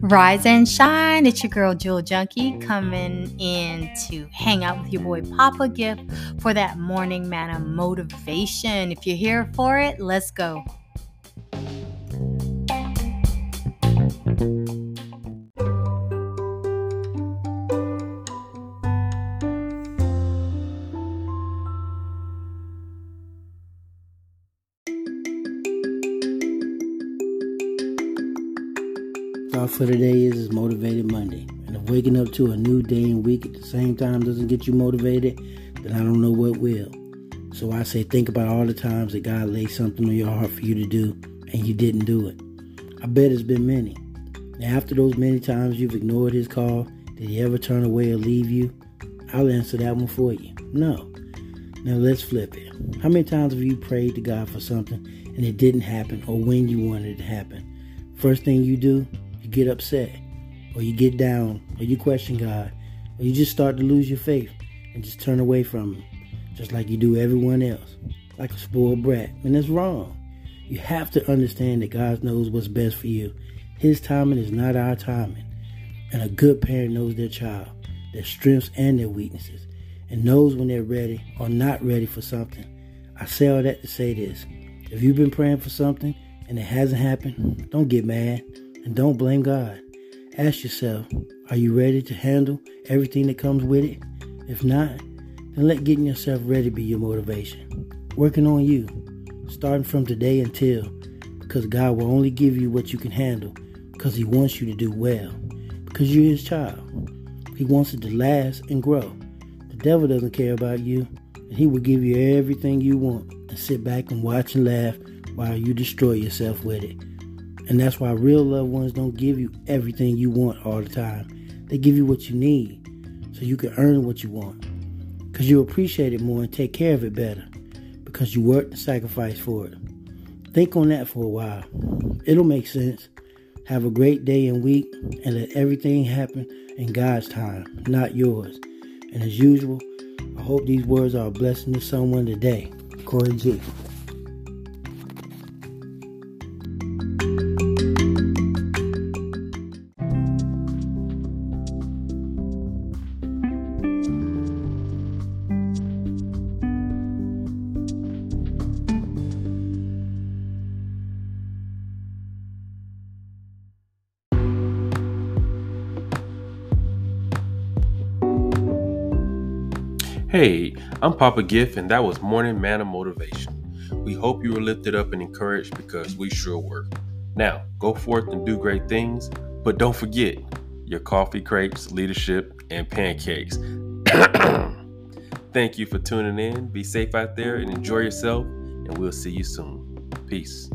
Rise and shine. It's your girl Jewel Junkie coming in to hang out with your boy Papa Gift for that morning manna motivation. If you're here for it, let's go. Thought for today is, is Motivated Monday. And if waking up to a new day and week at the same time doesn't get you motivated, then I don't know what will. So I say think about all the times that God laid something on your heart for you to do and you didn't do it. I bet it's been many. Now after those many times you've ignored his call, did he ever turn away or leave you? I'll answer that one for you. No. Now let's flip it. How many times have you prayed to God for something and it didn't happen or when you wanted it to happen? First thing you do, get upset, or you get down, or you question God, or you just start to lose your faith and just turn away from Him, just like you do everyone else, like a spoiled brat. And it's wrong. You have to understand that God knows what's best for you. His timing is not our timing. And a good parent knows their child, their strengths and their weaknesses, and knows when they're ready or not ready for something. I say all that to say this. If you've been praying for something and it hasn't happened, don't get mad. And don't blame God. Ask yourself, are you ready to handle everything that comes with it? If not, then let getting yourself ready be your motivation. Working on you, starting from today until, because God will only give you what you can handle, because He wants you to do well, because you're His child. He wants it to last and grow. The devil doesn't care about you, and he will give you everything you want and sit back and watch and laugh while you destroy yourself with it. And that's why real loved ones don't give you everything you want all the time. They give you what you need so you can earn what you want. Because you appreciate it more and take care of it better. Because you worked and sacrificed for it. Think on that for a while. It'll make sense. Have a great day and week and let everything happen in God's time, not yours. And as usual, I hope these words are a blessing to someone today. Corey G. Hey, I'm Papa Gift, and that was Morning Manna Motivation. We hope you were lifted up and encouraged because we sure were. Now, go forth and do great things, but don't forget your coffee, crepes, leadership, and pancakes. Thank you for tuning in. Be safe out there and enjoy yourself, and we'll see you soon. Peace.